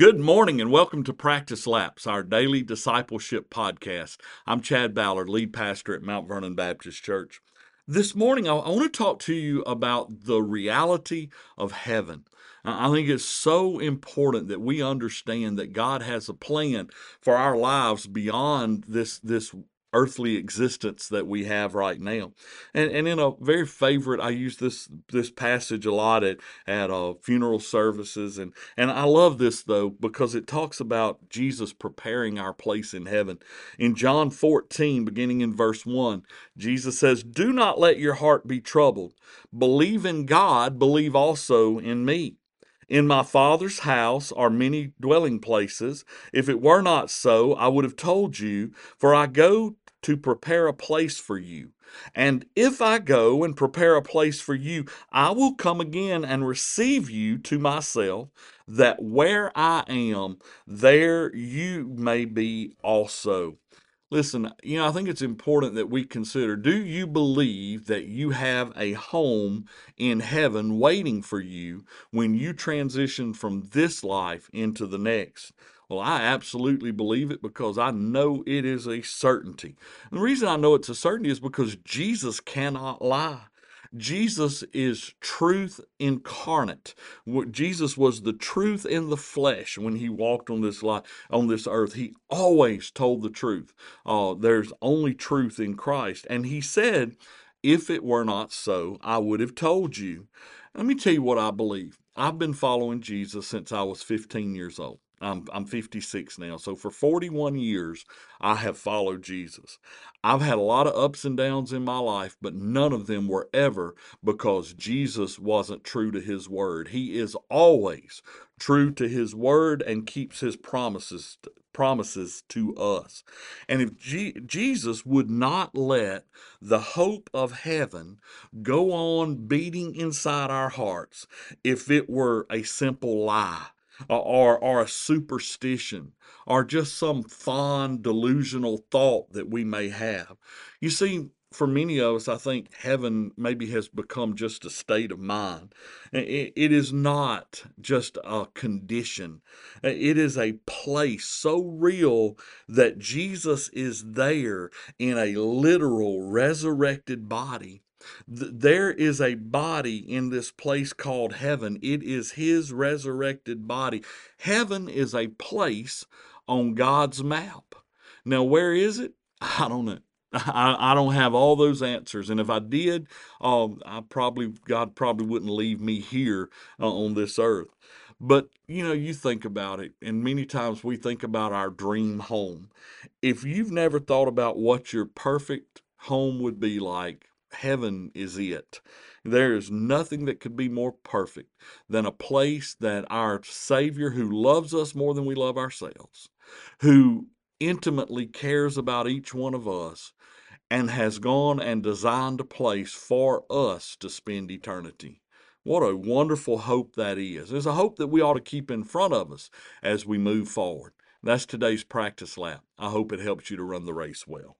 Good morning and welcome to Practice Laps, our daily discipleship podcast. I'm Chad Ballard, lead pastor at Mount Vernon Baptist Church. This morning, I want to talk to you about the reality of heaven. I think it's so important that we understand that God has a plan for our lives beyond this, this earthly existence that we have right now. And and in a very favorite, I use this this passage a lot at at uh, funeral services, and and I love this though because it talks about Jesus preparing our place in heaven. In John 14, beginning in verse one, Jesus says, "Do not let your heart be troubled. Believe in God. Believe also in me." In my Father's house are many dwelling places. If it were not so, I would have told you, for I go to prepare a place for you. And if I go and prepare a place for you, I will come again and receive you to myself, that where I am, there you may be also. Listen, you know, I think it's important that we consider do you believe that you have a home in heaven waiting for you when you transition from this life into the next? Well, I absolutely believe it because I know it is a certainty. And the reason I know it's a certainty is because Jesus cannot lie. Jesus is truth incarnate. Jesus was the truth in the flesh when he walked on this life, on this earth. He always told the truth. Uh, there's only truth in Christ, and he said, "If it were not so, I would have told you." Let me tell you what I believe. I've been following Jesus since I was 15 years old. I'm, I'm 56 now. So for 41 years, I have followed Jesus. I've had a lot of ups and downs in my life, but none of them were ever because Jesus wasn't true to his word. He is always true to his word and keeps his promises promises to us. And if G- Jesus would not let the hope of heaven go on beating inside our hearts if it were a simple lie, Uh, or, or a superstition or just some fond delusional thought that we may have. You see, for many of us, I think heaven maybe has become just a state of mind. it is not just a condition, it is a place so real that Jesus is there in a literal resurrected body there is a body in this place called heaven. It is his resurrected body. Heaven is a place on God's map. Now, where is it? I don't know. I, I don't have all those answers, and if I did, um, I probably God probably wouldn't leave me here uh, on this earth. But you know, you think about it, and many times we think about our dream home. If you've never thought about what your perfect home would be like, heaven is it. There is nothing that could be more perfect than a place that our Savior, who loves us more than we love ourselves, who intimately cares about each one of us, and has gone and designed a place for us to spend eternity. What a wonderful hope that is. There's a hope that we ought to keep in front of us as we move forward. That's today's practice lap. I hope it helps you to run the race well.